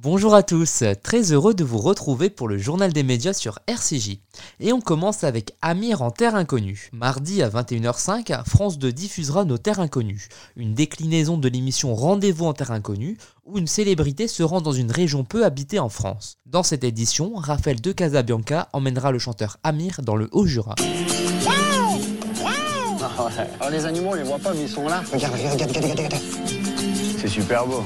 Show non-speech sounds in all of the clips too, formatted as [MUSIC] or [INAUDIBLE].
Bonjour à tous, très heureux de vous retrouver pour le journal des médias sur RCJ. Et on commence avec Amir en Terre Inconnue. Mardi à 21h05, France 2 diffusera Nos Terres Inconnues, une déclinaison de l'émission Rendez-vous en Terre Inconnue, où une célébrité se rend dans une région peu habitée en France. Dans cette édition, Raphaël de Casabianca emmènera le chanteur Amir dans le Haut-Jura. Alors les animaux, on les voit pas, mais ils sont là. Regarde, regarde, regarde, regarde, regarde. C'est super beau.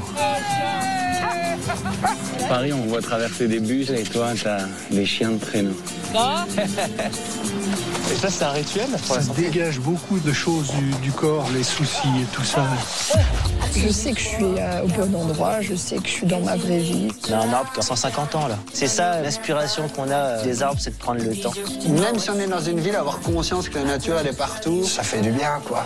Paris, on voit traverser des bus et toi, t'as des chiens de traîneau. [LAUGHS] Et ça, c'est un rituel pour la Ça santé dégage beaucoup de choses du, du corps, les soucis et tout ça. Je sais que je suis euh, au bon endroit, je sais que je suis dans ma vraie vie. On a un arbre qui a 150 ans là. C'est ça l'inspiration qu'on a euh, des arbres, c'est de prendre le temps. Même si on est dans une ville, avoir conscience que la nature, elle est partout. Ça fait du bien, quoi.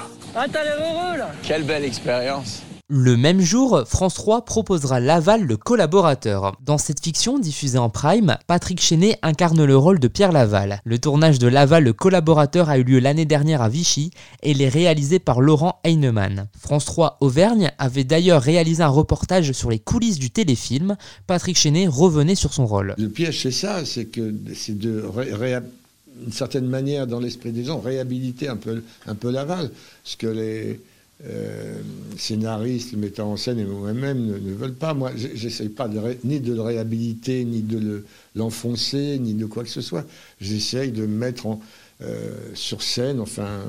Quelle belle expérience. Le même jour, France 3 proposera Laval le collaborateur. Dans cette fiction diffusée en prime, Patrick Chenet incarne le rôle de Pierre Laval. Le tournage de Laval le collaborateur a eu lieu l'année dernière à Vichy et il est réalisé par Laurent Heinemann. France 3 Auvergne avait d'ailleurs réalisé un reportage sur les coulisses du téléfilm. Patrick Chenet revenait sur son rôle. Le piège, c'est ça, c'est que c'est de une certaine dans l'esprit des gens réhabiliter un peu, un peu Laval, ce que les euh, scénaristes, metteurs en scène et moi-même ne, veulent pas. Moi, j'essaye pas ni de le réhabiliter, ni de le- l'enfoncer, ni de quoi que ce soit. J'essaye de mettre euh, sur scène, enfin,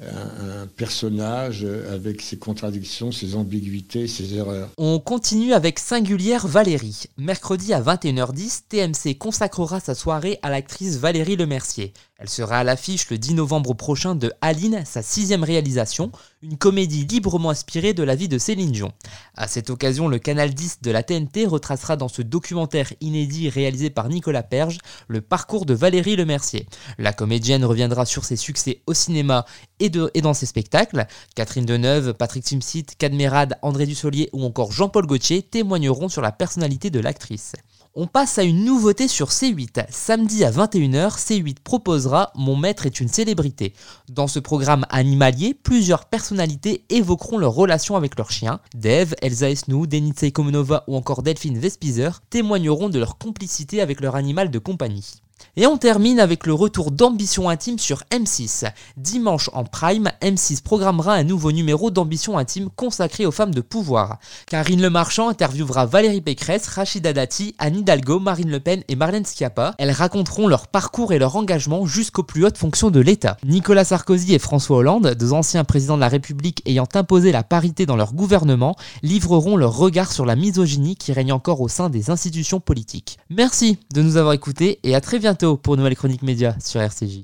un, un personnage avec ses contradictions, ses ambiguïtés, ses erreurs. On continue avec Singulière Valérie. Mercredi à 21h10, TMC consacrera sa soirée à l'actrice Valérie Lemercier. Elle sera à l'affiche le 10 novembre prochain de Aline, sa sixième réalisation, une comédie librement inspirée de la vie de Céline Dion. À cette occasion, le canal 10 de la TNT retracera dans ce documentaire inédit réalisé par Nicolas Perge le parcours de Valérie Lemercier. La comédienne reviendra sur ses succès au cinéma et, dans ses spectacles. Catherine Deneuve, Patrick Timsit, Cadmerade, André Dussolier ou encore Jean-Paul Gaultier témoigneront sur la personnalité de l'actrice. On passe à une nouveauté sur C8. Samedi à 21h, C8 proposera Mon maître est une célébrité. Dans ce programme animalier, plusieurs personnalités évoqueront leur relation avec leurs chiens. Dave, Elsa Esnou, Denise Komenova ou encore Delphine Vespizer témoigneront de leur complicité avec leur animal de compagnie. Et on termine avec le retour d'Ambition Intime sur M6. Dimanche en prime, M6 programmera un nouveau numéro d'Ambition Intime consacré aux femmes de pouvoir. Karine Le Marchand interviewera Valérie Pécresse, Rachida Dati, Anne Hidalgo, Marine Le Pen et Marlène Schiappa. Elles raconteront leur parcours et leur engagement jusqu'aux plus hautes fonctions de l'État. Nicolas Sarkozy et François Hollande, deux anciens présidents de la République ayant imposé la parité dans leur gouvernement, livreront leur regard sur la misogynie qui règne encore au sein des institutions politiques. Merci de nous avoir écoutés et à très bientôt pour une nouvelle chronique média sur RCJ.